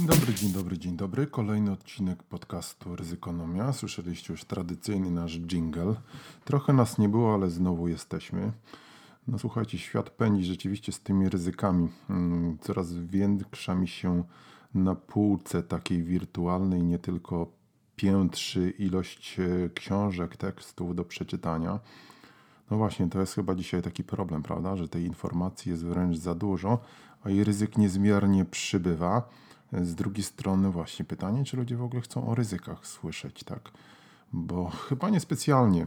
Dzień dobry, dzień dobry, dzień dobry. Kolejny odcinek podcastu Ryzykonomia. Słyszeliście już tradycyjny nasz jingle. Trochę nas nie było, ale znowu jesteśmy. No słuchajcie, świat pędzi rzeczywiście z tymi ryzykami. Mm, coraz większa mi się na półce takiej wirtualnej nie tylko piętrzy ilość e, książek, tekstów do przeczytania. No właśnie, to jest chyba dzisiaj taki problem, prawda, że tej informacji jest wręcz za dużo, a jej ryzyk niezmiernie przybywa. Z drugiej strony właśnie pytanie, czy ludzie w ogóle chcą o ryzykach słyszeć, tak? Bo chyba niespecjalnie.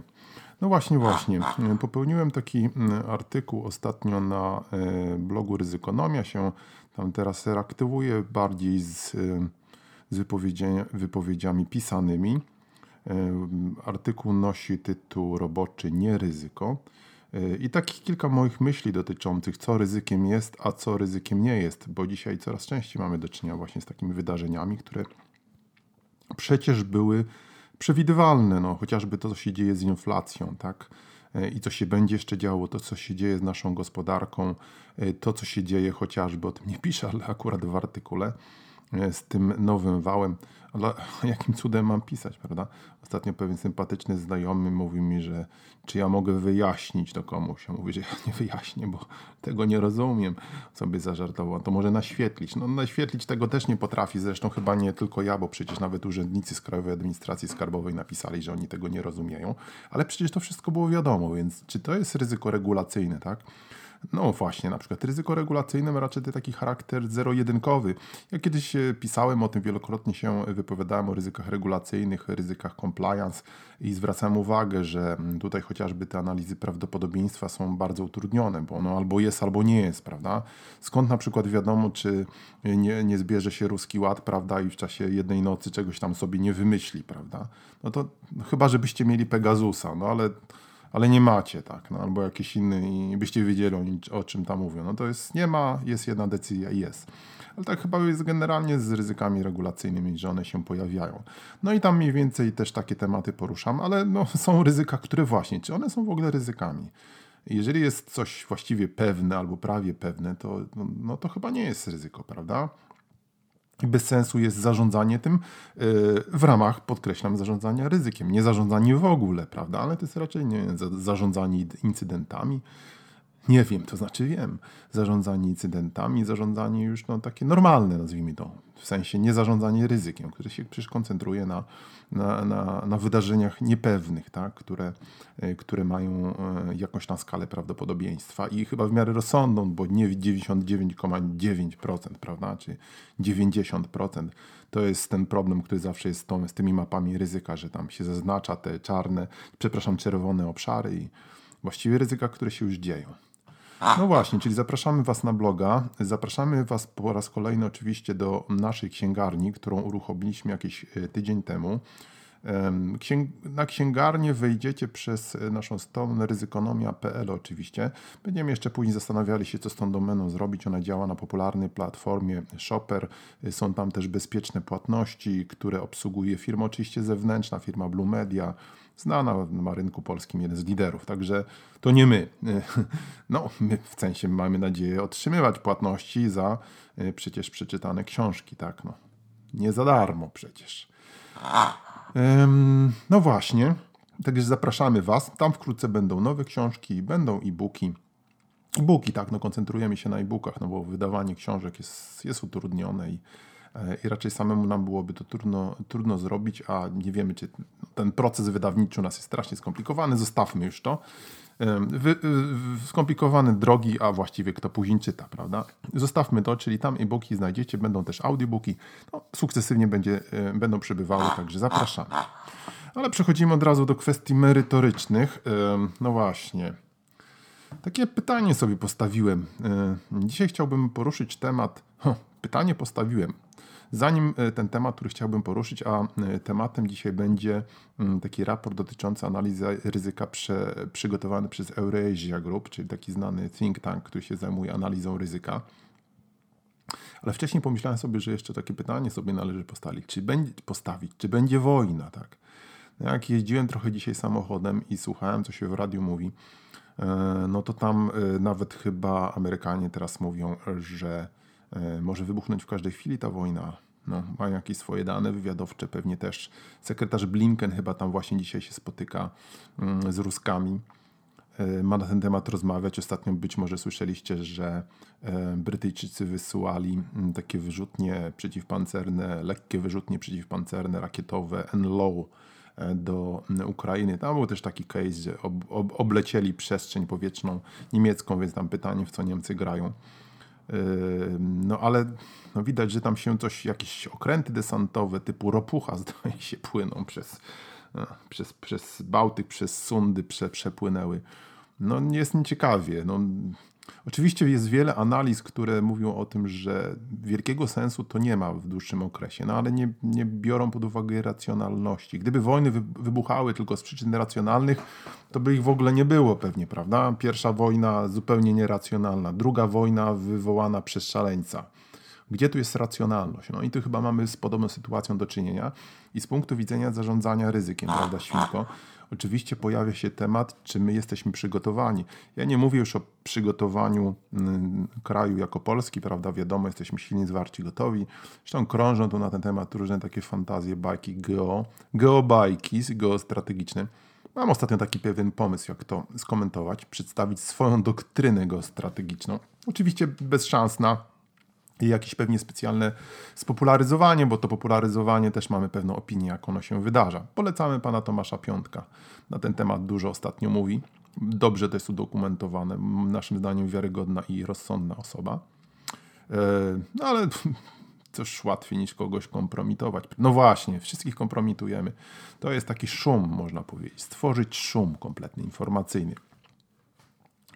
No właśnie, właśnie. Popełniłem taki mm, artykuł ostatnio na e, blogu Ryzykonomia się tam teraz reaktywuję bardziej z, e, z wypowiedziami pisanymi. E, artykuł nosi tytuł roboczy Nie ryzyko. I takich kilka moich myśli dotyczących, co ryzykiem jest, a co ryzykiem nie jest, bo dzisiaj coraz częściej mamy do czynienia właśnie z takimi wydarzeniami, które przecież były przewidywalne, no, chociażby to, co się dzieje z inflacją, tak? I co się będzie jeszcze działo, to co się dzieje z naszą gospodarką, to co się dzieje chociażby, o tym nie piszę, ale akurat w artykule, z tym nowym wałem. Ale jakim cudem mam pisać, prawda? Ostatnio pewien sympatyczny znajomy mówił mi, że czy ja mogę wyjaśnić to komuś. Ja mówię, że ja nie wyjaśnię, bo tego nie rozumiem. Sobie zażartował. To może naświetlić. No naświetlić tego też nie potrafi. Zresztą chyba nie tylko ja, bo przecież nawet urzędnicy z Krajowej Administracji Skarbowej napisali, że oni tego nie rozumieją. Ale przecież to wszystko było wiadomo, więc czy to jest ryzyko regulacyjne, tak? No właśnie, na przykład ryzyko regulacyjne ma raczej taki charakter zero-jedynkowy. Ja kiedyś e, pisałem o tym, wielokrotnie się wypowiadałem o ryzykach regulacyjnych, ryzykach compliance i zwracałem uwagę, że mm, tutaj chociażby te analizy prawdopodobieństwa są bardzo utrudnione, bo ono albo jest, albo nie jest, prawda? Skąd na przykład wiadomo, czy nie, nie zbierze się ruski ład, prawda, i w czasie jednej nocy czegoś tam sobie nie wymyśli, prawda? No to no, chyba, żebyście mieli Pegasusa, no ale ale nie macie, tak, no, albo jakiś inny i byście wiedzieli o, czym tam mówią. No to jest, nie ma, jest jedna decyzja i jest. Ale tak chyba jest generalnie z ryzykami regulacyjnymi, że one się pojawiają. No i tam mniej więcej też takie tematy poruszam, ale no, są ryzyka, które właśnie, czy one są w ogóle ryzykami? Jeżeli jest coś właściwie pewne albo prawie pewne, to, no, no to chyba nie jest ryzyko, prawda? I bez sensu jest zarządzanie tym yy, w ramach, podkreślam, zarządzania ryzykiem. Nie zarządzanie w ogóle, prawda? Ale to jest raczej nie zarządzanie incydentami. Nie wiem, to znaczy wiem. Zarządzanie incydentami, zarządzanie już no, takie normalne, nazwijmy to. W sensie nie zarządzanie ryzykiem, które się przecież koncentruje na, na, na, na wydarzeniach niepewnych, tak? które, e, które mają e, jakąś tam skalę prawdopodobieństwa i chyba w miarę rozsądną, bo nie 99,9%, prawda, czy 90%. To jest ten problem, który zawsze jest z, tą, z tymi mapami ryzyka, że tam się zaznacza te czarne, przepraszam, czerwone obszary i właściwie ryzyka, które się już dzieją. No właśnie, czyli zapraszamy Was na bloga. Zapraszamy Was po raz kolejny oczywiście do naszej księgarni, którą uruchomiliśmy jakiś e, tydzień temu. Na księgarnię wejdziecie przez e, naszą stronę ryzykonomia.pl oczywiście. Będziemy jeszcze później zastanawiali się, co z tą domeną zrobić. Ona działa na popularnej platformie Shopper. E, są tam też bezpieczne płatności, które obsługuje firma oczywiście zewnętrzna, firma Blue Media znana na rynku polskim, jeden z liderów. Także to nie my. No, my w sensie mamy nadzieję otrzymywać płatności za e, przecież przeczytane książki, tak? No, nie za darmo przecież. No właśnie. Także zapraszamy Was. Tam wkrótce będą nowe książki, będą e-booki. E-booki, tak, no koncentrujemy się na e-bookach, no bo wydawanie książek jest, jest utrudnione i i raczej samemu nam byłoby to trudno, trudno zrobić, a nie wiemy, czy ten proces wydawniczy u nas jest strasznie skomplikowany. Zostawmy już to. Wy, skomplikowany, drogi, a właściwie kto później czyta, prawda? Zostawmy to, czyli tam e-booki znajdziecie, będą też audiobooki. No, sukcesywnie będzie, będą przybywały, także zapraszamy. Ale przechodzimy od razu do kwestii merytorycznych. No właśnie. Takie pytanie sobie postawiłem. Dzisiaj chciałbym poruszyć temat. pytanie postawiłem Zanim ten temat, który chciałbym poruszyć, a tematem dzisiaj będzie mm, taki raport dotyczący analizy ryzyka prze, przygotowany przez Eurasia Group, czyli taki znany think tank, który się zajmuje analizą ryzyka. Ale wcześniej pomyślałem sobie, że jeszcze takie pytanie sobie należy postawić. Czy będzie, postawić, czy będzie wojna, tak? No jak jeździłem trochę dzisiaj samochodem i słuchałem, co się w radiu mówi, e, no to tam e, nawet chyba Amerykanie teraz mówią, że e, może wybuchnąć w każdej chwili ta wojna. No, mają jakieś swoje dane wywiadowcze, pewnie też sekretarz Blinken chyba tam właśnie dzisiaj się spotyka mm, z Ruskami. Ma na ten temat rozmawiać. Ostatnio być może słyszeliście, że Brytyjczycy wysyłali mm, takie wyrzutnie przeciwpancerne, lekkie wyrzutnie przeciwpancerne, rakietowe NLAW E, do Ukrainy. Tam był też taki case, że ob, ob, oblecieli przestrzeń powietrzną niemiecką, więc tam pytanie, w co Niemcy grają. No ale no widać, że tam się coś, jakieś okręty desantowe typu ropucha zdaje się płyną przez, e, przez, przez Bałtyk, przez Sundy prze, przepłynęły. No jest nieciekawie. No, Oczywiście jest wiele analiz, które mówią o tym, że wielkiego sensu to nie ma w dłuższym okresie, no ale nie, nie biorą pod uwagę racjonalności. Gdyby wojny wybuchały tylko z przyczyn racjonalnych, to by ich w ogóle nie było pewnie, prawda? Pierwsza wojna zupełnie nieracjonalna, druga wojna wywołana przez szaleńca. Gdzie tu jest racjonalność? No i tu chyba mamy z podobną sytuacją do czynienia i z punktu widzenia zarządzania ryzykiem, prawda, Świnko? Oczywiście pojawia się temat, czy my jesteśmy przygotowani. Ja nie mówię już o przygotowaniu mm, kraju jako Polski, prawda? Wiadomo, jesteśmy silnie zwarci, gotowi. Zresztą krążą tu na ten temat różne takie fantazje, bajki geo, geobajki geostrategiczne. Mam ostatnio taki pewien pomysł, jak to skomentować, przedstawić swoją doktrynę geostrategiczną. Oczywiście bez szans na i jakieś pewnie specjalne spopularyzowanie, bo to popularyzowanie też mamy pewną opinię, jak ono się wydarza. Polecamy pana Tomasza Piątka. Na ten temat dużo ostatnio mówi. Dobrze to jest udokumentowane. Naszym zdaniem wiarygodna i rozsądna osoba. E, no ale cóż łatwiej niż kogoś kompromitować. No właśnie, wszystkich kompromitujemy. To jest taki szum, można powiedzieć. Stworzyć szum kompletny, informacyjny.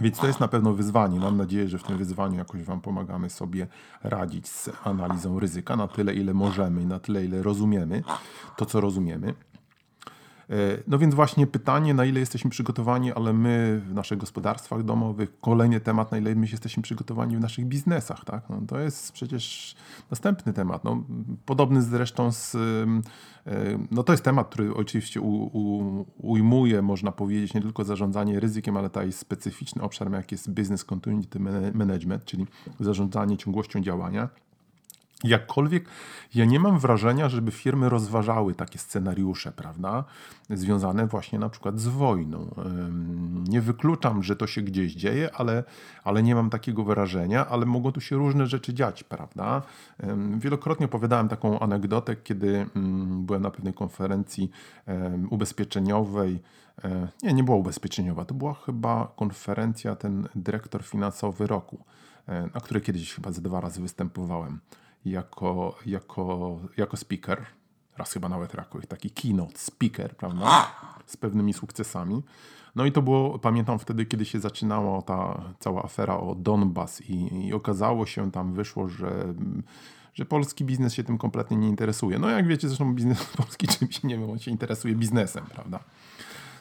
Więc to jest na pewno wyzwanie. Mam nadzieję, że w tym wyzwaniu jakoś Wam pomagamy sobie radzić z analizą ryzyka na tyle, ile możemy na tyle, ile rozumiemy to, co rozumiemy. No więc właśnie pytanie, na ile jesteśmy przygotowani, ale my w naszych gospodarstwach domowych, kolejny temat, na ile my jesteśmy przygotowani w naszych biznesach. Tak? No, to jest przecież następny temat. No, podobny zresztą z. No to jest temat, który oczywiście u, u, ujmuje, można powiedzieć, nie tylko zarządzanie ryzykiem, ale taki specyficzny obszar, jak jest business continuity management, czyli zarządzanie ciągłością działania. Jakkolwiek ja nie mam wrażenia, żeby firmy rozważały takie scenariusze, prawda, związane właśnie na przykład z wojną. Nie wykluczam, że to się gdzieś dzieje, ale, ale nie mam takiego wrażenia, ale mogą tu się różne rzeczy dziać, prawda. Wielokrotnie opowiadałem taką anegdotę, kiedy mm, byłem na pewnej konferencji ubezpieczeniowej. E, nie, nie była ubezpieczeniowa, to była chyba konferencja, ten dyrektor finansowy roku, e, na której kiedyś chyba ze dwa razy występowałem jako, jako, jako speaker, raz chyba nawet jako taki keynote speaker, prawda, z pewnymi sukcesami. No i to było, pamiętam wtedy, kiedy się zaczynała ta cała afera o Donbas i, i okazało się, tam wyszło, że że polski biznes się tym kompletnie nie interesuje. No jak wiecie, zresztą biznes polski czym się nie wiem, on się interesuje biznesem, prawda?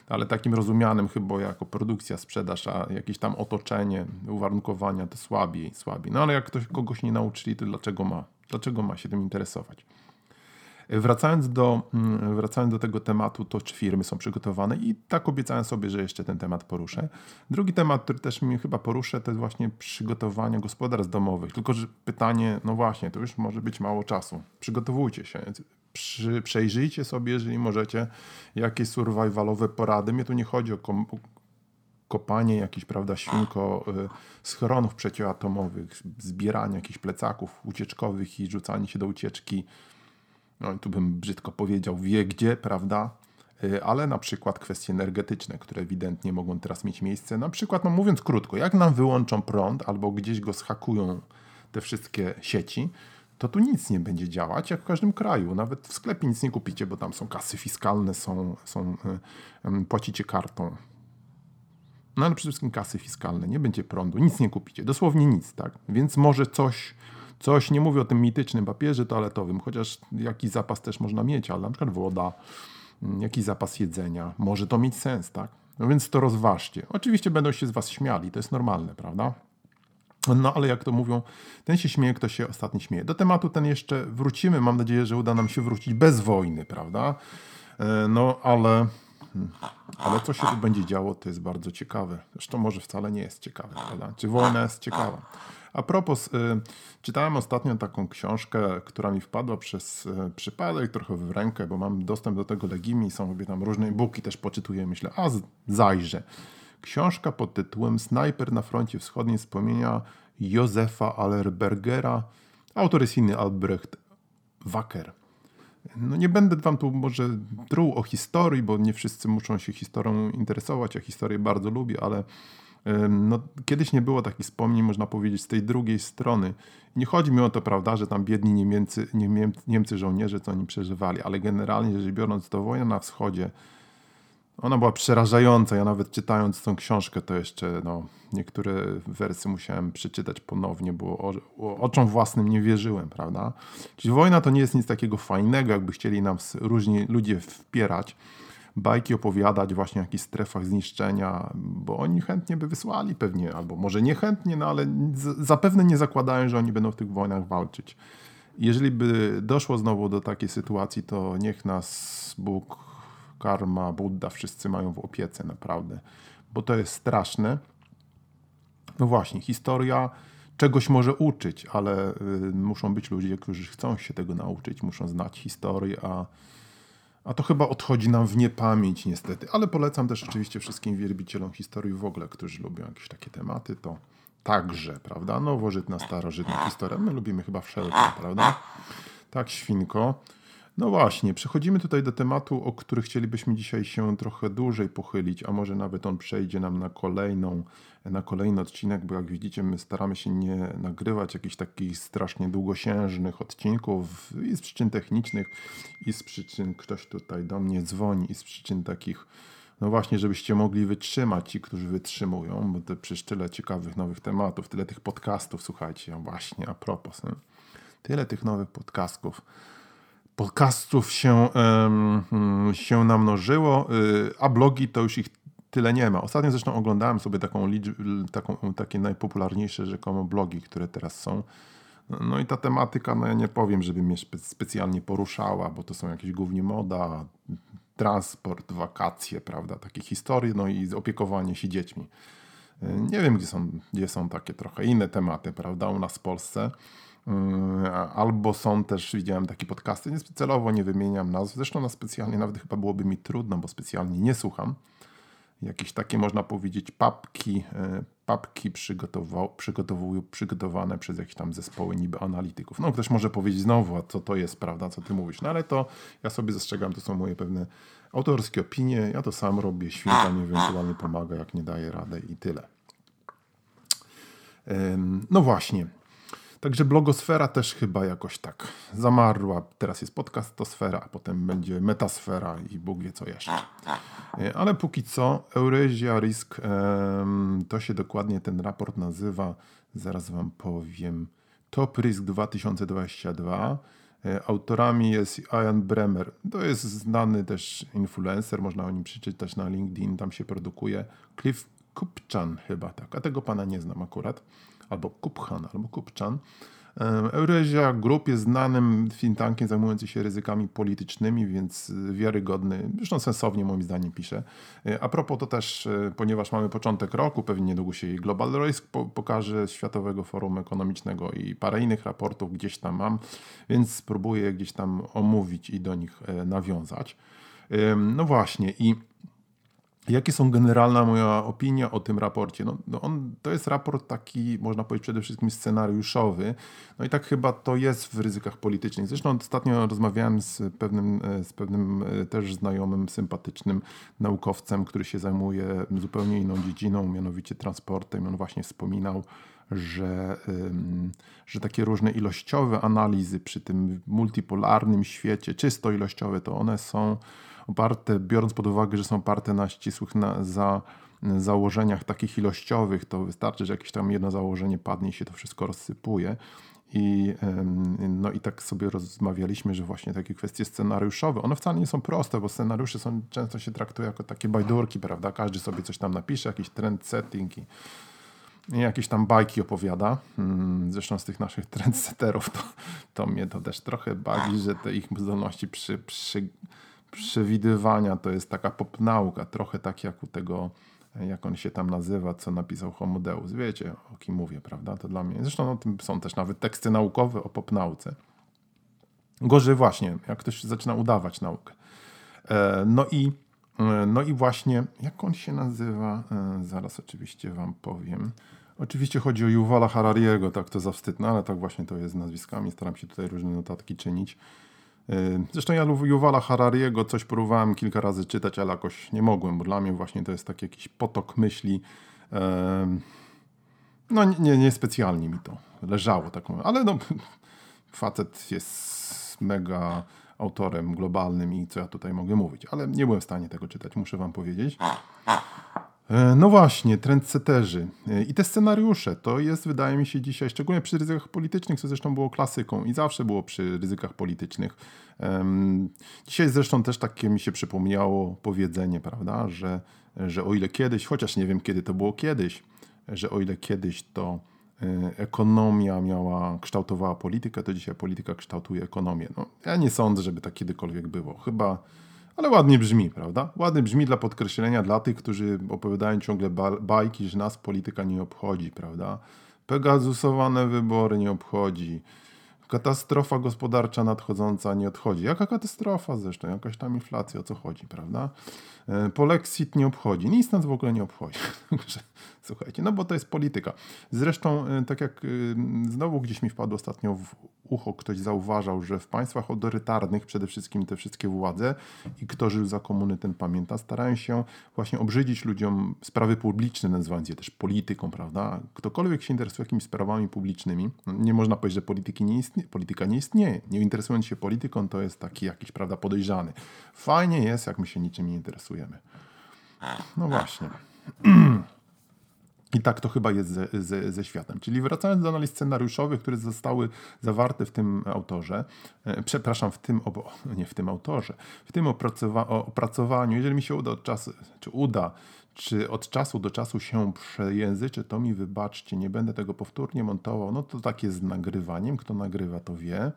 Ale takim rozumianym chyba jako produkcja, sprzedaż, a jakieś tam otoczenie, uwarunkowania to słabiej, słabiej. No ale jak ktoś kogoś nie nauczyli, to dlaczego ma Dlaczego ma się tym interesować? Wracając do, mm, wracając do tego tematu, to czy firmy są przygotowane i tak obiecałem sobie, że jeszcze ten temat poruszę. Drugi temat, który też mi chyba poruszę, to jest właśnie przygotowanie gospodarstw domowych. Tylko, że pytanie, no właśnie, to już może być mało czasu. Przygotowujcie się, przy, przejrzyjcie sobie, jeżeli możecie, jakieś survivalowe porady. Mnie tu nie chodzi o kopanie jakichś, prawda, świnko y, schronów przeciwatomowych, zbieranie jakichś plecaków ucieczkowych i rzucanie się do ucieczki, no i tu bym brzydko powiedział, wie gdzie, prawda, y, ale na przykład kwestie energetyczne, które ewidentnie mogą teraz mieć miejsce. Na przykład, no mówiąc krótko, jak nam wyłączą prąd albo gdzieś go schakują te wszystkie sieci, to tu nic nie będzie działać, jak w każdym kraju. Nawet w sklepie nic nie kupicie, bo tam są kasy fiskalne, są, są y, płacicie kartą. No ale przede wszystkim kasy fiskalne, nie będzie prądu, nic nie kupicie, dosłownie nic, tak? Więc może coś coś, nie mówię o tym mitycznym papierze toaletowym, chociaż jakiś zapas też można mieć, ale na przykład woda, mm, jakiś zapas jedzenia, może to mieć sens, tak? No więc to rozważcie. Oczywiście będą się z was śmiali, to jest normalne, prawda? No ale jak to mówią, ten się śmieje, kto się ostatni śmieje. Do tematu ten jeszcze wrócimy. Mam nadzieję, że uda nam się wrócić bez wojny, prawda? E, no ale, ale co się tu będzie działo, to jest bardzo ciekawe. Zresztą może wcale nie jest ciekawe, prawda? Czy wojna jest ciekawa? A propos, y, czytałem ostatnio taką książkę, która mi wpadła przez y, przypadek trochę w rękę, bo mam dostęp do tego Legimi, są sobie tam różne e-booki, też poczytuję, myślę, a zajrzę. Książka pod tytułem Snajper na froncie wschodnim wspomnienia Józefa Allerbergera. Autor jest inny Albrecht Wacker. No nie będę wam tu może truł o historii, bo nie wszyscy muszą się historią interesować. Ja historię bardzo lubię, ale no, kiedyś nie było takich wspomnień, można powiedzieć, z tej drugiej strony. Nie chodzi mi o to, prawda, że tam biedni Niemcy, Niemcy żołnierze, co oni przeżywali, ale generalnie rzecz biorąc, to wojna na wschodzie, ona była przerażająca. Ja nawet czytając tą książkę, to jeszcze no, niektóre wersy musiałem przeczytać ponownie, bo o, o, oczom własnym nie wierzyłem, prawda? Czyli wojna to nie jest nic takiego fajnego, jakby chcieli nam różni ludzie wpierać bajki opowiadać właśnie o jakichś strefach zniszczenia, bo oni chętnie by wysłali pewnie, albo może niechętnie, no ale zapewne nie zakładają, że oni będą w tych wojnach walczyć. Jeżeli by doszło znowu do takiej sytuacji, to niech nas Bóg, karma, Buddha, wszyscy mają w opiece naprawdę, bo to jest straszne. No właśnie, historia czegoś może uczyć, ale y, muszą być ludzie, którzy chcą się tego nauczyć, muszą znać historię, a a to chyba odchodzi nam w niepamięć niestety, ale polecam też oczywiście wszystkim wielbicielom historii w ogóle, którzy lubią jakieś takie tematy, to także, prawda? Nowożytna, starożytna historia. My lubimy chyba wszelką, prawda? Tak, świnko. No właśnie, przechodzimy tutaj do tematu, o który chcielibyśmy dzisiaj się trochę dłużej pochylić, a może nawet on przejdzie nam na kolejną, na kolejny odcinek, bo jak widzicie, my staramy się nie nagrywać jakichś takich strasznie długosiężnych odcinków i z przyczyn technicznych, i z przyczyn ktoś tutaj do mnie dzwoni, i z przyczyn takich, no właśnie, żebyście mogli wytrzymać ci, którzy wytrzymują, bo to przecież tyle ciekawych nowych tematów, tyle tych podcastów, słuchajcie, właśnie, a propos, nie? tyle tych nowych podcastów podcastów się, um, się namnożyło, y, a blogi to już ich tyle nie ma. Ostatnio zresztą oglądałem sobie taką, taką takie najpopularniejsze rzekomo blogi, które teraz są. No i ta tematyka, no ja nie powiem, żeby mnie spe specjalnie poruszała, bo to są jakieś głównie moda, transport, wakacje, prawda, takie historie, no i opiekowanie się dziećmi. Y, nie wiem, gdzie są, gdzie są takie trochę inne tematy, prawda, u nas w Polsce. Yy, albo są też, widziałem takie podcasty, nie celowo nie wymieniam nazw, zresztą na specjalnie nawet chyba byłoby mi trudno, bo specjalnie nie słucham. Jakieś takie można powiedzieć papki, yy, papki przygotowane przez jakieś tam zespoły niby analityków. No ktoś może powiedzieć znowu, a co to jest, prawda, co ty mówisz. No ale to ja sobie zastrzegam, to są moje pewne autorskie opinie, ja to sam robię, świnka mi ewentualnie pomaga, jak nie daje radę i tyle. No właśnie, Także blogosfera też chyba jakoś tak zamarła. Teraz jest podcastosfera, a potem będzie metasfera i Bóg wie co jeszcze. E, ale póki co Eurasia Risk, to się dokładnie ten raport nazywa, zaraz wam powiem, Top Risk 2022. E, autorami jest Ian Bremer. To jest znany też influencer, można o nim przeczytać na LinkedIn, tam się produkuje. Cliff Kupchan chyba tak, a tego pana nie znam akurat albo Kupchan, albo Kupczan. Eurasia Group jest znanym think tankiem zajmującym się ryzykami politycznymi, więc wiarygodny, zresztą sensownie moim zdaniem pisze. E, a propos to też, e, ponieważ mamy początek roku, pewnie niedługo się Global Risk pokaże Światowego Forum Ekonomicznego i parę innych raportów gdzieś tam mam, więc spróbuję gdzieś tam omówić i do nich e, nawiązać. No właśnie i Jakie są generalna moja opinia o tym raporcie? No, no on, to jest raport taki, można powiedzieć, przede wszystkim scenariuszowy. No i tak chyba to jest w ryzykach politycznych. Zresztą ostatnio rozmawiałem z pewnym, e, z pewnym e, też znajomym, sympatycznym naukowcem, który się zajmuje zupełnie inną dziedziną, mianowicie transportem. On właśnie wspominał, że, że takie różne ilościowe analizy przy tym multipolarnym świecie, czysto ilościowe, to one są oparte, biorąc pod uwagę, że są oparte na ścisłych na, za, założeniach takich ilościowych, to wystarczy, że jakieś tam jedno założenie padnie i się to wszystko rozsypuje. I, no i tak sobie rozmawialiśmy, że właśnie takie kwestie scenariuszowe, one wcale nie są proste, bo scenariusze są, często się traktuje jako takie bajdurki, prawda? Każdy sobie coś tam napisze, jakiś trend setting i, i jakieś tam bajki opowiada. Hmm, zresztą z tych naszych trendsetterów to, to mnie to też trochę bawi, że te ich zdolności przy, przy przewidywania to jest taka popnauka, trochę tak jak u tego jak on się tam nazywa, co napisał Homo Deus. Wiecie, o kim mówię, prawda? To dla mnie. Zresztą no, tym są też nawet teksty naukowe o popnauce. Gorzej właśnie, jak ktoś zaczyna udawać naukę. E, no i, e, no i właśnie, jak on się nazywa? E, zaraz oczywiście wam powiem. Oczywiście chodzi o Yuvala Harariego, tak to zawstydne, ale tak właśnie to jest z nazwiskami. Staram się tutaj różne notatki czynić. Zresztą ja Yuvala Harariego coś próbowałem kilka razy czytać, ale jakoś nie mogłem, bo dla mnie właśnie to jest taki jakiś potok myśli. No nie, nie specjalnie mi to leżało, tak ale no facet jest mega autorem globalnym i co ja tutaj mogę mówić, ale nie byłem w stanie tego czytać, muszę wam powiedzieć. E, no właśnie, trendsetterzy e, i te scenariusze, to jest wydaje mi się dzisiaj, szczególnie przy ryzykach politycznych, co zresztą było klasyką i zawsze było przy ryzykach politycznych. Dzisiaj zresztą też takie mi się przypomniało powiedzenie, prawda, że, że o ile kiedyś, chociaż nie wiem kiedy to było kiedyś, że o ile kiedyś to e, ekonomia miała, kształtowała politykę, to dzisiaj polityka kształtuje ekonomię. No, ja nie sądzę, żeby tak kiedykolwiek było. Chyba ale ładnie brzmi, prawda? Ładnie brzmi dla podkreślenia dla tych, którzy opowiadają ciągle bajki, że nas polityka nie obchodzi, prawda? Pegasusowane wybory nie obchodzi. Katastrofa gospodarcza nadchodząca nie odchodzi. Jaka katastrofa zresztą? Jakaś tam inflacja, o co chodzi, prawda? E, Polexit nie obchodzi. Nic nas w ogóle nie obchodzi. Słuchajcie, no bo to jest polityka. Zresztą, e, tak jak e, znowu gdzieś mi wpadło ostatnio w ucho, ktoś zauważał, że w państwach autorytarnych przede wszystkim te wszystkie władze i kto żył za komuny, ten pamięta, starają się właśnie obrzydzić ludziom sprawy publiczne, nazywając je też polityką, prawda? Ktokolwiek się interesuje jakimiś sprawami publicznymi, no nie można powiedzieć, że polityki nie istnieje, polityka nie istnieje. Nie interesując się polityką, to jest taki jakiś, prawda, podejrzany. Fajnie jest, jak my się niczym nie interesujemy. No właśnie. I tak to chyba jest ze, ze, ze, światem. Czyli wracając do analiz scenariuszowych, które zostały zawarte w tym autorze, e, przepraszam, w tym, obo, nie w tym autorze, w tym opracowa opracowaniu, jeżeli mi się uda od czasu, czy uda, czy od czasu do czasu się przejęzyczy, to mi wybaczcie, nie będę tego powtórnie montował, no to tak jest z nagrywaniem, kto nagrywa to wie.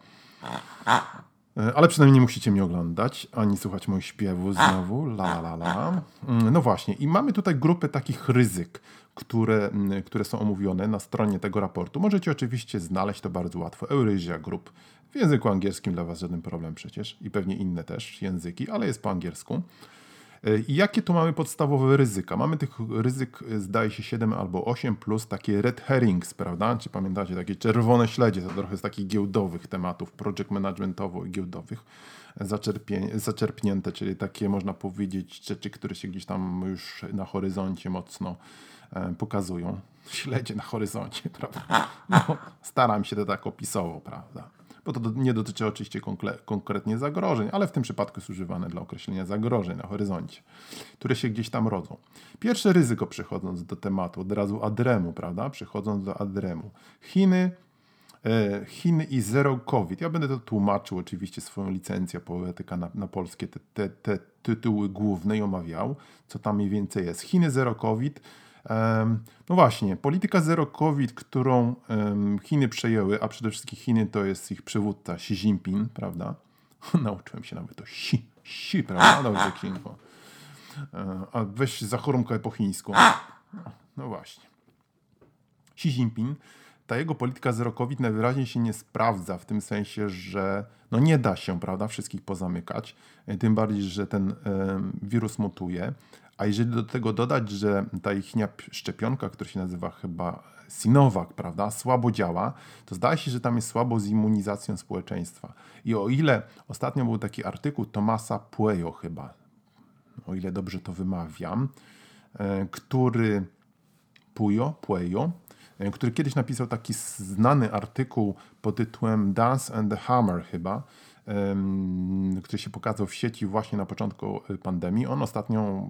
E, ale przynajmniej nie musicie mnie oglądać, ani słuchać moich śpiewów znowu. La, la, la. Mm, no właśnie, i mamy tutaj grupę takich ryzyk, które, mm, które są omówione na stronie tego raportu. Możecie oczywiście znaleźć to bardzo łatwo. Euryzja Group. W języku angielskim dla Was żaden problem przecież i pewnie inne też języki, ale jest po angielsku. E, I jakie tu mamy podstawowe ryzyka? Mamy tych ryzyk, e, zdaje się, 7 albo 8, plus takie red herrings, prawda? Czy pamiętacie, takie czerwone śledzie, to trochę z takich giełdowych tematów, project managementowo i giełdowych, zaczerpnięte, czyli takie, można powiedzieć, rzeczy, które się gdzieś tam już na horyzoncie mocno e, pokazują. Śledzie na horyzoncie, prawda? No, staram się to tak opisowo, prawda? Bo to nie dotyczy oczywiście konkretnie zagrożeń, ale w tym przypadku jest używane dla określenia zagrożeń na horyzoncie, które się gdzieś tam rodzą. Pierwsze ryzyko, przechodząc do tematu, od razu adremu, prawda? Przechodząc do adremu. Chiny, e, Chiny i zero COVID. Ja będę to tłumaczył oczywiście swoją licencję poetyka na, na polskie, te, te, te tytuły główne i omawiał, co tam mniej więcej jest. Chiny zero COVID no właśnie, polityka zero COVID, którą Chiny przejęły, a przede wszystkim Chiny to jest ich przywódca Xi Jinping, prawda? Nauczyłem się nawet to Xi, Xi prawda? Dobrze, Kingo. E, a weź za chorągę po chińsku. No właśnie. Xi Jinping, ta jego polityka zero COVID najwyraźniej się nie sprawdza w tym sensie, że no nie da się, prawda, wszystkich pozamykać. E, tym bardziej, że ten wirus mutuje. A jeżeli do tego dodać, że ta ich szczepionka, która się nazywa chyba Sinovac, prawda, słabo działa, to zdaje się, że tam jest słabo z immunizacją społeczeństwa. I o ile ostatnio był taki artykuł Tomasa Pueyo chyba, o ile dobrze to wymawiam, e, który Puyo, Pueyo, e, który kiedyś napisał taki znany artykuł pod tytułem Dance and the Hammer chyba, który się pokazał w sieci właśnie na początku pandemii. On ostatnio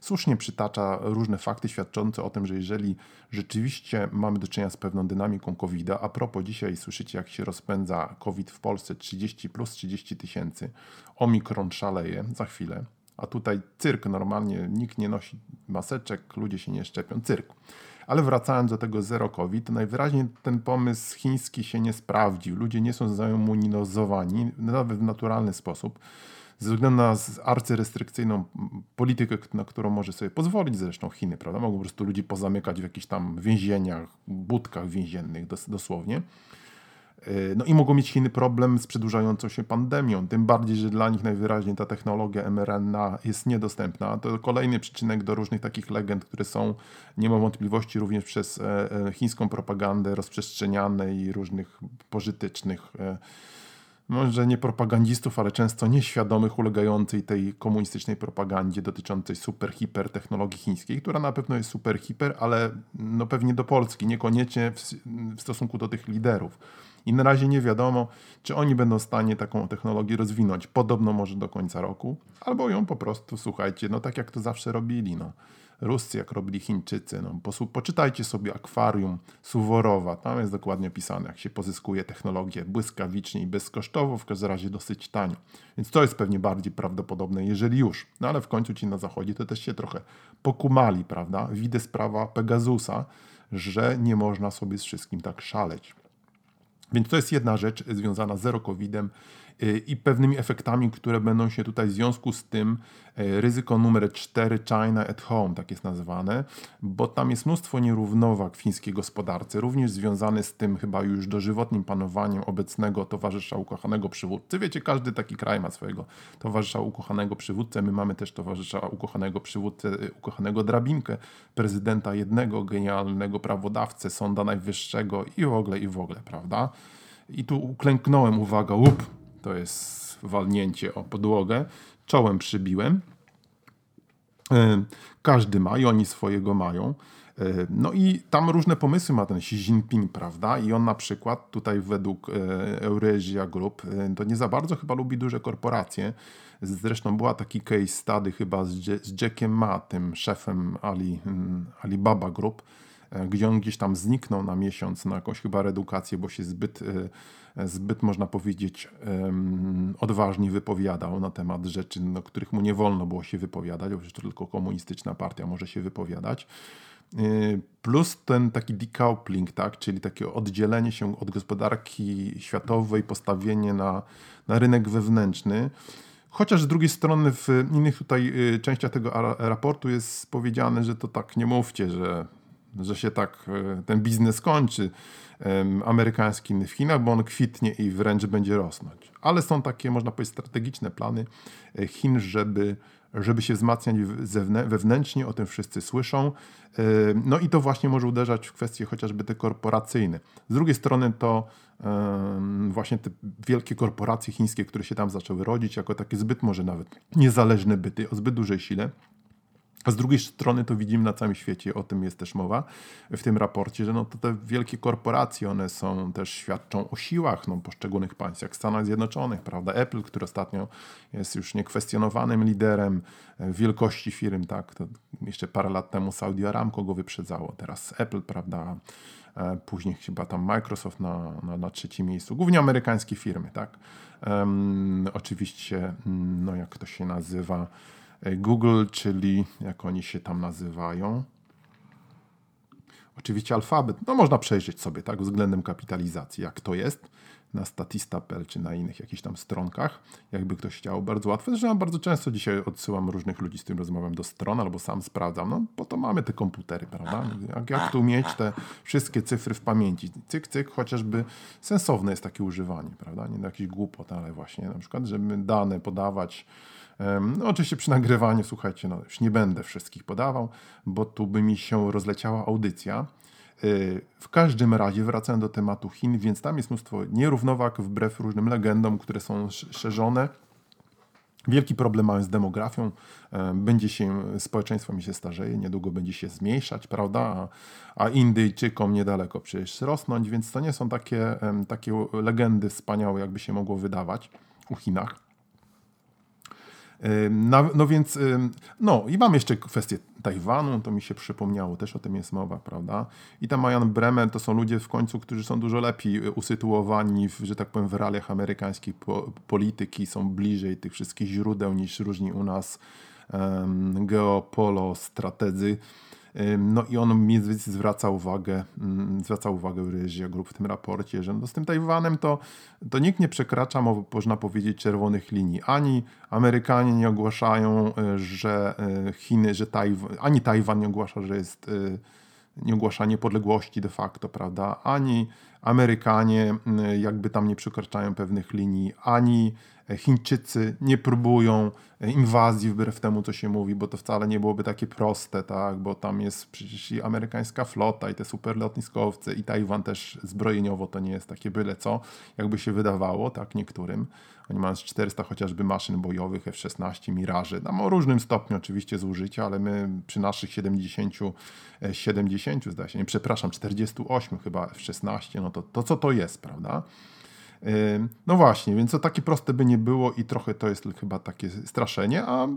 słusznie przytacza różne fakty świadczące o tym, że jeżeli rzeczywiście mamy do czynienia z pewną dynamiką COVID, a propos dzisiaj słyszycie, jak się rozpędza COVID w Polsce 30 plus 30 tysięcy, omikron szaleje za chwilę, a tutaj cyrk normalnie, nikt nie nosi maseczek, ludzie się nie szczepią, cyrk. Ale wracając do tego zero COVID, to najwyraźniej ten pomysł chiński się nie sprawdził. Ludzie nie są zaimmunizowani nawet w naturalny sposób ze względu na arcyrestrykcyjną politykę, na którą może sobie pozwolić zresztą Chiny, prawda? Mogą po prostu ludzi pozamykać w jakichś tam więzieniach, budkach więziennych dosłownie. No i mogą mieć Chiny problem z przedłużającą się pandemią, tym bardziej, że dla nich najwyraźniej ta technologia mRNA jest niedostępna. To kolejny przyczynek do różnych takich legend, które są, nie ma wątpliwości, również przez e, e, chińską propagandę rozprzestrzeniane i różnych pożytecznych e, może nie propagandzistów, ale często nieświadomych, ulegającej tej komunistycznej propagandzie dotyczącej super, hiper technologii chińskiej, która na pewno jest super, hiper, ale no pewnie do Polski, niekoniecznie w, w stosunku do tych liderów. I na razie nie wiadomo, czy oni będą w stanie taką technologię rozwinąć. Podobno może do końca roku, albo ją po prostu, słuchajcie, no tak jak to zawsze robili, no. Ruscy, jak robili Chińczycy. No, poczytajcie sobie akwarium Suworowa, tam jest dokładnie opisane, jak się pozyskuje technologię błyskawicznie i bezkosztowo, w każdym razie dosyć tanio. Więc to jest pewnie bardziej prawdopodobne, jeżeli już. No ale w końcu ci na zachodzie to też się trochę pokumali, prawda? Widzę sprawa Pegasusa, że nie można sobie z wszystkim tak szaleć. Więc to jest jedna rzecz związana z zero COVID-em i pewnymi efektami, które będą się tutaj w związku z tym y, ryzyko numer 4 China at home, tak jest nazywane, bo tam jest mnóstwo nierównowag w fińskiej gospodarce, również związane z tym chyba już dożywotnim panowaniem obecnego towarzysza ukochanego przywódcy. Wiecie, każdy taki kraj ma swojego towarzysza ukochanego przywódcę, my mamy też towarzysza ukochanego przywódcę, y, ukochanego drabinkę, prezydenta jednego, genialnego prawodawcę, sąda najwyższego i w ogóle, i w ogóle, prawda? I tu uklęknąłem, uwaga, łup, to jest walnięcie o podłogę, czołem przybiłem. E, każdy ma i oni swojego mają. E, no i tam różne pomysły ma ten Xi Jinping, prawda? I on na przykład tutaj według e, Eurasia Group to nie za bardzo chyba lubi duże korporacje. Zresztą była taki case study chyba z, Jackiem Ma, tym szefem Ali, mm, Alibaba Group, gdzie on gdzieś tam zniknął na miesiąc na jakąś chyba redukację, bo się zbyt, e, zbyt można powiedzieć, odważnie wypowiadał na temat rzeczy, na których mu nie wolno było się wypowiadać, bo przecież tylko komunistyczna partia może się wypowiadać. E, plus ten taki decoupling, tak, czyli takie oddzielenie się od gospodarki światowej, postawienie na, na rynek wewnętrzny. Chociaż z drugiej strony w innych tutaj częściach tego raportu jest powiedziane, że to tak nie mówcie, że że się tak e, ten biznes kończy amerykański w Chinach, bo on kwitnie i wręcz będzie rosnąć. Ale są takie, można powiedzieć, strategiczne plany e, Chin, żeby, żeby się wzmacniać wewnętrznie, o tym wszyscy słyszą. E, no i to właśnie może uderzać w kwestie chociażby te korporacyjne. Z drugiej strony to właśnie te wielkie korporacje chińskie, które się tam zaczęły rodzić, jako takie zbyt może nawet niezależne byty o zbyt dużej sile, a z drugiej strony to widzimy na całym świecie, o tym jest też mowa w tym raporcie, że no to te wielkie korporacje, one są też świadczą o siłach no, poszczególnych państw, jak Stanach Zjednoczonych, prawda? Apple, który ostatnio jest już niekwestionowanym liderem e, wielkości firm, tak? To jeszcze parę lat temu Saudi Aramco go wyprzedzało, teraz Apple, prawda? E, później chyba tam Microsoft na, na, na trzecim miejscu. Głównie amerykańskie firmy, tak? Um, oczywiście, mm, no jak to się nazywa, Google, czyli jak oni się tam nazywają. Oczywiście alfabet, no można przejrzeć sobie tak względem kapitalizacji, jak to jest na Statista.pl czy na innych jakichś tam stronkach, jakby ktoś chciał, bardzo łatwe. Zresztą bardzo często dzisiaj odsyłam różnych ludzi, z którymi rozmawiam do stron albo sam sprawdzam, no bo to mamy te komputery, prawda? Jak, jak tu mieć te wszystkie cyfry w pamięci? Cyk, cyk, chociażby sensowne jest takie używanie, prawda? Nie do jakichś głupot, ale właśnie na przykład, żeby dane podawać no, oczywiście przy nagrywaniu, słuchajcie, no, już nie będę wszystkich podawał, bo tu by mi się rozleciała audycja. Y, w każdym razie wracając do tematu Chin, więc tam jest mnóstwo nierównowag wbrew różnym legendom, które są szerzone. Wielki problem mamy z demografią. E, będzie się, społeczeństwo mi się starzeje, niedługo będzie się zmniejszać, prawda? A, a Indyjczykom niedaleko przecież rosnąć, więc to nie są takie, takie legendy wspaniałe, jakby się mogło wydawać u Chinach. No, no, więc, no i mam jeszcze kwestię Tajwanu, to mi się przypomniało, też o tym jest mowa, prawda? I tam Majan Bremer to są ludzie w końcu, którzy są dużo lepiej y, usytuowani, w, że tak powiem, w realiach amerykańskiej po, polityki, są bliżej tych wszystkich źródeł niż różni u nas um, strategzy. No i on mi zwraca uwagę, mm, zwraca uwagę reżia grup w tym raporcie, że no z tym Tajwanem to, to nikt nie przekracza, można powiedzieć, czerwonych linii. Ani Amerykanie nie ogłaszają, e, że e, Chiny, że Tajwan, ani Tajwan nie ogłasza, że jest, e, nie ogłasza niepodległości de facto, prawda? Ani Amerykanie jakby tam nie przekraczają pewnych linii, ani Chińczycy nie próbują inwazji wbrew temu, co się mówi, bo to wcale nie byłoby takie proste, tak? bo tam jest przecież i amerykańska flota, i te super lotniskowce, i Tajwan też zbrojeniowo to nie jest takie byle co, jakby się wydawało, tak, niektórym. Oni mają 400 chociażby maszyn bojowych, F-16, Miraży, tam o różnym stopniu oczywiście zużycia, ale my przy naszych 70, 70 zdaje się, nie, przepraszam, 48 chyba F-16, no to, to co to jest, prawda? No właśnie, więc to takie proste by nie było i trochę to jest chyba takie straszenie, a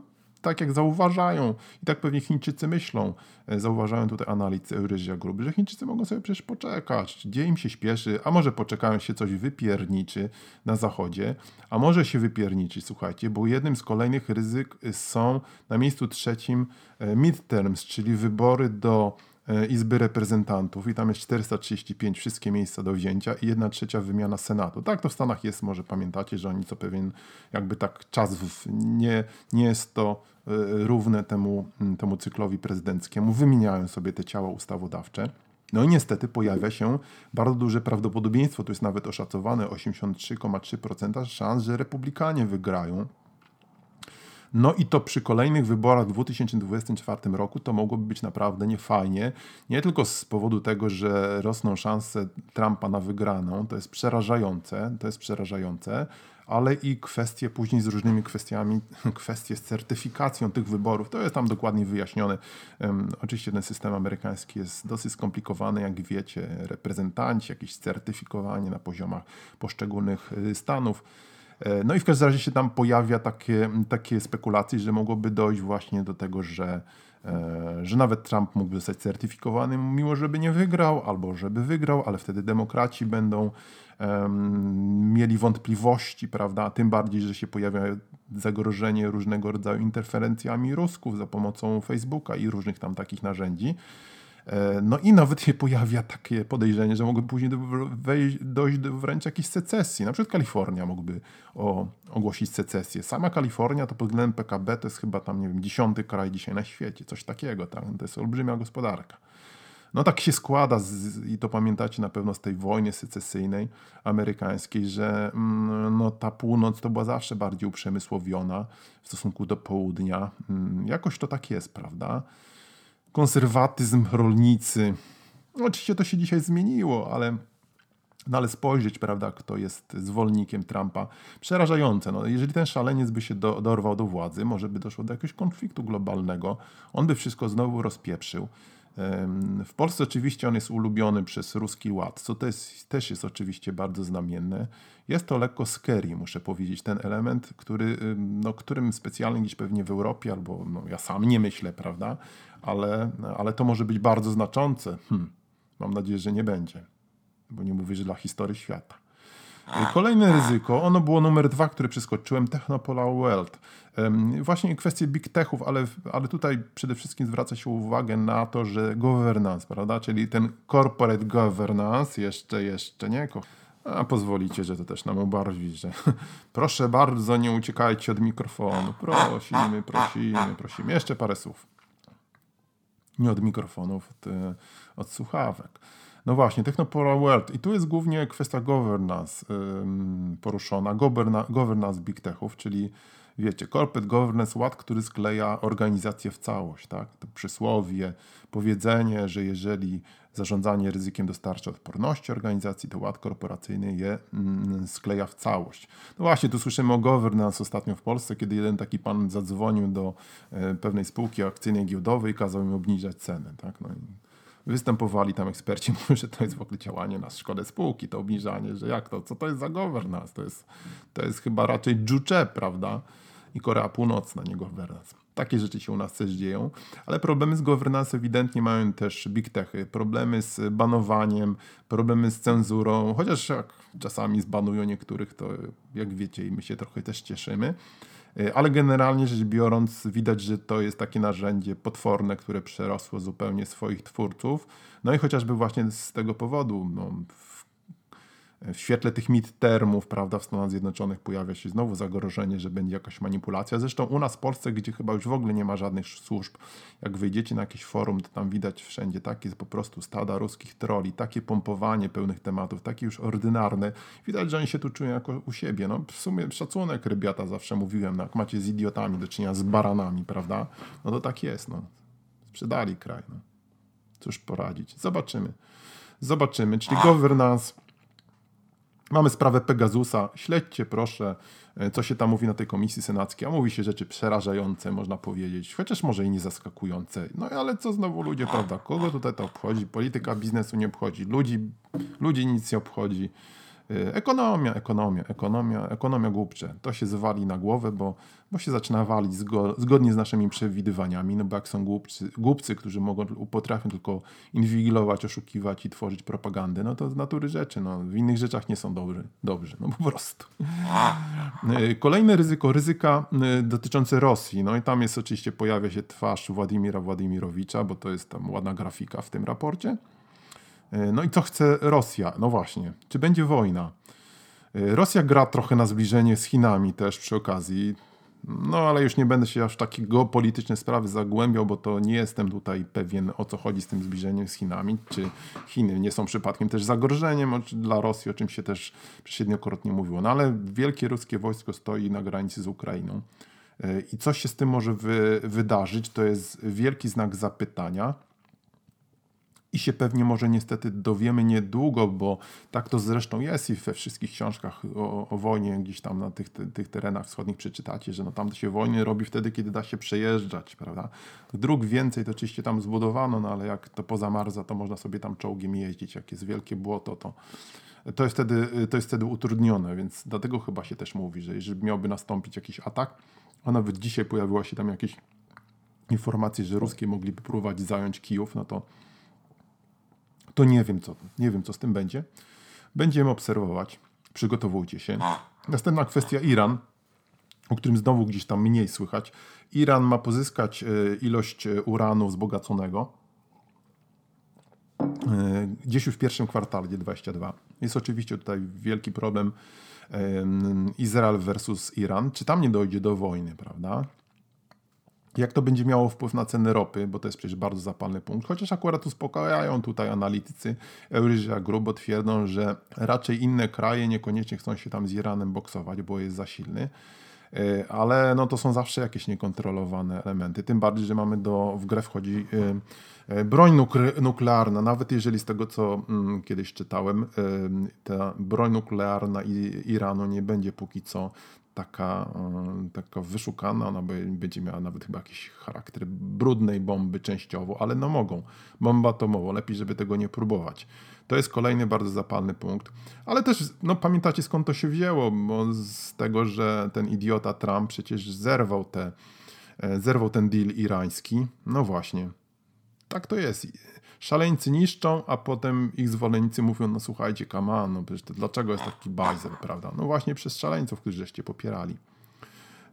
tak jak zauważają i tak pewnie Chińczycy myślą, e, zauważają tutaj analizy Euryzja Group, że Chińczycy mogą sobie przecież poczekać, gdzie im się śpieszy, a może poczekają się coś wypierniczy na zachodzie, a może się wypierniczy, słuchajcie, bo jednym z kolejnych ryzyk są na miejscu trzecim e, midterms, czyli wybory do Izby Reprezentantów i tam jest 435 wszystkie miejsca do wzięcia i 1 trzecia wymiana Senatu. Tak to w Stanach jest, może pamiętacie, że oni co pewien jakby tak czas w, nie, nie jest to e, równe temu, temu cyklowi prezydenckiemu. Wymieniają sobie te ciała ustawodawcze. No i niestety pojawia się bardzo duże prawdopodobieństwo, to jest nawet oszacowane 83,3% szans, że republikanie wygrają no i to przy kolejnych wyborach w 2024 roku to mogłoby być naprawdę niefajnie. Nie tylko z powodu tego, że rosną szanse Trumpa na wygraną, to jest przerażające, to jest przerażające, ale i kwestie później z różnymi kwestiami, kwestie z certyfikacją tych wyborów, to jest tam dokładnie wyjaśnione. Um, oczywiście ten system amerykański jest dosyć skomplikowany, jak wiecie, reprezentanci, jakieś certyfikowanie na poziomach poszczególnych y, stanów no i w każdym razie się tam pojawia takie, takie spekulacje, że mogłoby dojść właśnie do tego, że, e, że nawet Trump mógłby zostać certyfikowany, mimo żeby nie wygrał, albo żeby wygrał, ale wtedy demokraci będą mieli wątpliwości, prawda? Tym bardziej, że się pojawia zagrożenie różnego rodzaju interferencjami Rusków za pomocą Facebooka i różnych tam takich narzędzi. E, no i nawet się pojawia takie podejrzenie, że mogłoby później wejść, dojść do wręcz jakiejś secesji. Na przykład Kalifornia mógłby o, ogłosić secesję. Sama Kalifornia to pod względem PKB to jest chyba tam, nie wiem, dziesiąty kraj dzisiaj na świecie. Coś takiego, tak? to jest olbrzymia gospodarka. No tak się składa, z, i to pamiętacie na pewno z tej wojny secesyjnej amerykańskiej, że mm, no, ta północ to była zawsze bardziej uprzemysłowiona w stosunku do południa. Mm, jakoś to tak jest, prawda? Konserwatyzm, rolnicy. Oczywiście to się dzisiaj zmieniło, ale, no ale spojrzeć, prawda, kto jest zwolennikiem Trumpa. Przerażające. No, jeżeli ten szaleniec by się do, dorwał do władzy, może by doszło do jakiegoś konfliktu globalnego. On by wszystko znowu rozpieprzył. W Polsce oczywiście on jest ulubiony przez ruski ład, co jest, też jest oczywiście bardzo znamienne. Jest to lekko scary, muszę powiedzieć, ten element, który, no, którym specjalnie gdzieś pewnie w Europie, albo no, ja sam nie myślę, prawda, ale, ale to może być bardzo znaczące. Hmm. Mam nadzieję, że nie będzie, bo nie mówię, że dla historii świata. Kolejne ryzyko, ono było numer dwa, które przeskoczyłem, Technopola World. Właśnie kwestie big techów, ale, ale tutaj przede wszystkim zwraca się uwagę na to, że governance, prawda, czyli ten corporate governance, jeszcze, jeszcze nie, a pozwolicie, że to też nam ubarwi, że proszę bardzo, nie uciekajcie od mikrofonu, prosimy, prosimy, prosimy. Jeszcze parę słów. Nie od mikrofonów, od, od słuchawek. No właśnie, Technopola World. I tu jest głównie kwestia governance poruszona, governa, governance big techów, czyli wiecie, corporate governance, ład, który skleja organizację w całość, tak? To przysłowie, powiedzenie, że jeżeli zarządzanie ryzykiem dostarcza odporności organizacji, to ład korporacyjny je mm, skleja w całość. No właśnie, tu słyszymy o governance ostatnio w Polsce, kiedy jeden taki pan zadzwonił do e, pewnej spółki akcyjnej giełdowej i kazał im obniżać ceny, tak? No występowali tam eksperci, mówią, że to jest w ogóle działanie na szkodę spółki, to obniżanie, że jak to, co to jest za governance, to jest, to jest chyba raczej Juche, prawda, i Korea Północna, nie governance. Takie rzeczy się u nas też dzieją, ale problemy z governance ewidentnie mają też big techy, problemy z banowaniem, problemy z cenzurą, chociaż jak czasami zbanują niektórych, to jak wiecie i my się trochę też cieszymy, E, ale generalnie rzecz biorąc, widać, że to jest takie narzędzie potworne, które przerosło zupełnie swoich twórców. No i chociażby właśnie z tego powodu, no, w świetle tych midtermów, prawda, w Stanach Zjednoczonych pojawia się znowu zagrożenie, że będzie jakaś manipulacja. Zresztą u nas w Polsce, gdzie chyba już w ogóle nie ma żadnych służb, jak wyjdziecie na jakieś forum, to tam widać wszędzie takie po prostu stada ruskich troli, takie pompowanie pełnych tematów, takie już ordynarne. Widać, że oni się tu czują jako u siebie. No, w sumie szacunek rybiata zawsze mówiłem, no, jak macie z idiotami do czynienia, z baranami, prawda, no to tak jest, no. Sprzedali kraj, no. Cóż poradzić. Zobaczymy. Zobaczymy. Czyli governance Mamy sprawę Pegasusa. Śledźcie proszę, e, co się tam mówi na tej komisji senackiej. A mówi się rzeczy przerażające, można powiedzieć, chociaż może i nie zaskakujące. No ale co znowu ludzie, prawda? Kogo tutaj to obchodzi? Polityka biznesu nie obchodzi, ludzi, ludzi nic nie obchodzi. Y, ekonomia, ekonomia, ekonomia, ekonomia głupcze. To się zwali na głowę, bo, bo się zaczyna walić zgodnie z naszymi przewidywaniami. No bo jak są głupcy, głupcy, którzy mogą, potrafią tylko inwigilować, oszukiwać i tworzyć propagandę, no to z natury rzeczy. No, w innych rzeczach nie są dobrzy, dobrzy, no po prostu. Y, kolejne ryzyko, ryzyka y, dotyczące Rosji. No i tam jest oczywiście, pojawia się twarz Władimira Władimirowicza, bo to jest tam ładna grafika w tym raporcie. E, no i co chce Rosja? No właśnie, czy będzie wojna? E, Rosja gra trochę na zbliżenie z Chinami też przy okazji. No ale już nie będę się aż w takie geopolityczne sprawy zagłębiał, bo to nie jestem tutaj pewien o co chodzi z tym zbliżeniem z Chinami. Czy Chiny nie są przypadkiem też zagrożeniem dla Rosji, o czym się też niejednokrotnie mówiło. No ale wielkie ruskie wojsko stoi na granicy z Ukrainą. E, I coś się z tym może wy, wydarzyć, to jest wielki znak zapytania i się pewnie może niestety dowiemy niedługo, bo tak to zresztą jest i we wszystkich książkach o, o wojnie gdzieś tam na tych, tych terenach wschodnich przeczytacie, że no tam się wojny robi wtedy, kiedy da się przejeżdżać, prawda? Dróg więcej to oczywiście tam zbudowano, no ale jak to pozamarza, to można sobie tam czołgiem jeździć, jak jest wielkie błoto, to to jest wtedy, to jest wtedy utrudnione, więc dlatego chyba się też mówi, że jeżeli miałby nastąpić jakiś atak, a nawet dzisiaj pojawiła się tam jakieś informacje, że ruskie mogliby próbować zająć Kijów, no to to nie wiem, co, nie wiem, co z tym będzie. Będziemy obserwować. Przygotowujcie się. Następna kwestia Iran, o którym znowu gdzieś tam mniej słychać. Iran ma pozyskać e, ilość e, uranu wzbogaconego e, gdzieś już w pierwszym kwartale 22. Jest oczywiście tutaj wielki problem Izrael versus Iran. Czy tam nie dojdzie do wojny, prawda? Jak to będzie miało wpływ na ceny ropy, bo to jest przecież bardzo zapalny punkt. Chociaż akurat uspokajają tutaj analitycy Eurasia Group, twierdzą, że raczej inne kraje niekoniecznie chcą się tam z Iranem boksować, bo jest za silny. E, ale no to są zawsze jakieś niekontrolowane elementy. Tym bardziej, że mamy do, w grę wchodzi e, e, broń nuklearna. Nawet jeżeli z tego, co mm, kiedyś czytałem, ta broń nuklearna Iranu nie będzie póki co taka, e, taka wyszukana, ona będzie miała nawet chyba jakiś charakter brudnej bomby częściowo, ale no mogą. Bomba atomowa, lepiej, żeby tego nie próbować. To jest kolejny bardzo zapalny punkt. Ale też, no pamiętacie skąd to się wzięło, bo z tego, że ten idiota Trump przecież zerwał, te, e, zerwał ten deal irański. No właśnie. Tak to jest szaleńcy niszczą, a potem ich zwolennicy mówią, no słuchajcie, come no przecież to dlaczego jest taki bajzel, prawda? No właśnie przez szaleńców, którzy żeście popierali.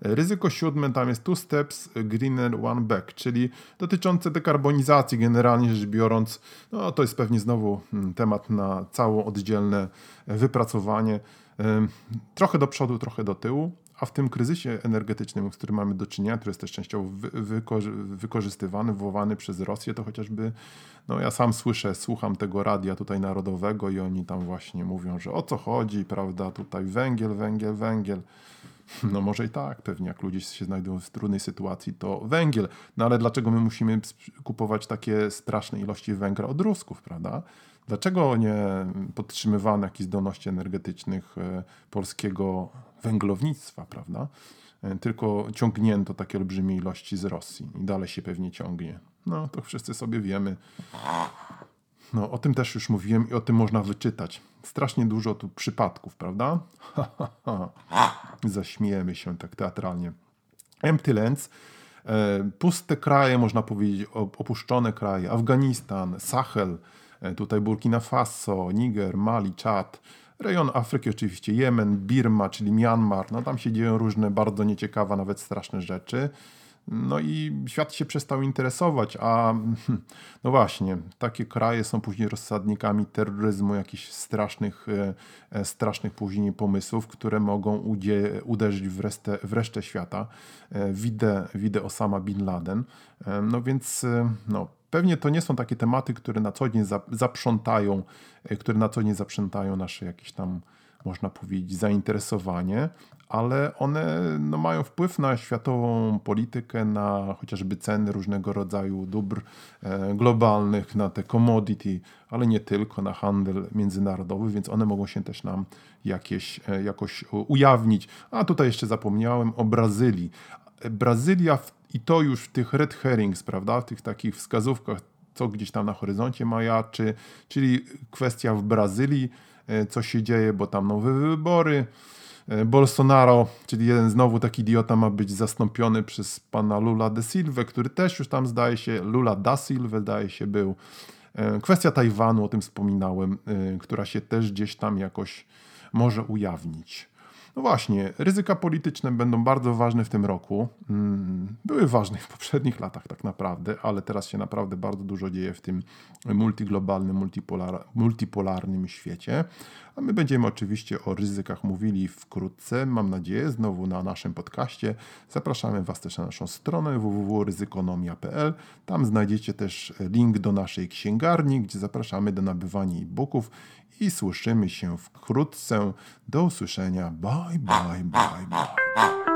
Ryzyko siódme tam jest two steps greener, one back, czyli dotyczące dekarbonizacji generalnie rzecz biorąc. No to jest pewnie znowu hmm, temat na całe oddzielne wypracowanie. Trochę do przodu, trochę do tyłu, A w tym kryzysie energetycznym, z którym mamy do czynienia, który jest też częściowo wykorzystywany, wywołany przez Rosję, to chociażby, no ja sam słyszę, słucham tego radia tutaj narodowego i oni tam właśnie mówią, że o co chodzi, prawda, tutaj węgiel, węgiel, węgiel. No może i tak, pewnie jak ludzie się znajdują w trudnej sytuacji, to węgiel. No ale dlaczego my musimy kupować takie straszne ilości węgla od Rusków, prawda? Dlaczego nie podtrzymywano jakichś zdolności energetycznych e, polskiego węglownictwa, prawda? E, tylko ciągnięto takie olbrzymie ilości z Rosji i dalej się pewnie ciągnie. No to wszyscy sobie wiemy. No, o tym też już mówiłem i o tym można wyczytać. Strasznie dużo tu przypadków, prawda? Zaśmiejemy się tak teatralnie. Empty Lands, e, puste kraje, można powiedzieć, opuszczone kraje. Afganistan, Sahel, e, tutaj Burkina Faso, Niger, Mali, Czad. Rejon Afryki oczywiście, Jemen, Birma, czyli Myanmar. No tam się dzieją różne bardzo nieciekawe, nawet straszne rzeczy. No i świat się przestał interesować, a no właśnie, takie kraje są później rozsadnikami terroryzmu, jakichś strasznych, e, e, strasznych później pomysłów, które mogą udzie, uderzyć w resztę, w resztę świata. E, widzę, widzę Osama Bin Laden. No więc no, pewnie to nie są takie tematy, które na co dzień zaprzątają, które na co dzień zaprzątają nasze jakieś tam można powiedzieć, zainteresowanie, ale one no, mają wpływ na światową politykę, na chociażby ceny różnego rodzaju dóbr e, globalnych, na te commodity, ale nie tylko, na handel międzynarodowy, więc one mogą się też nam jakieś, e, jakoś ujawnić. A tutaj jeszcze zapomniałem o Brazylii. Brazylia w, i to już w tych red herrings, prawda, w tych takich wskazówkach, co gdzieś tam na horyzoncie majaczy, czyli kwestia w Brazylii, e, co się dzieje, bo tam nowe wybory, E, Bolsonaro, czyli jeden znowu taki idiota, ma być zastąpiony przez pana Lula de Silva, który też już tam zdaje się, Lula da Silva zdaje się był. E, kwestia Tajwanu, o tym wspominałem, która się też gdzieś tam jakoś może ujawnić. No właśnie, ryzyka polityczne będą bardzo ważne w tym roku. Mm, były ważne w poprzednich latach tak naprawdę, ale teraz się naprawdę bardzo dużo dzieje w tym multiglobalnym, multipolar, multipolarnym świecie. A my będziemy oczywiście o ryzykach mówili wkrótce, mam nadzieję, znowu na naszym podcaście. Zapraszamy Was też na naszą stronę www.ryzykonomia.pl. Tam znajdziecie też link do naszej księgarni, gdzie zapraszamy do nabywania e-booków i słyszymy się wkrótce. Do usłyszenia. Bye, bye, bye, bye.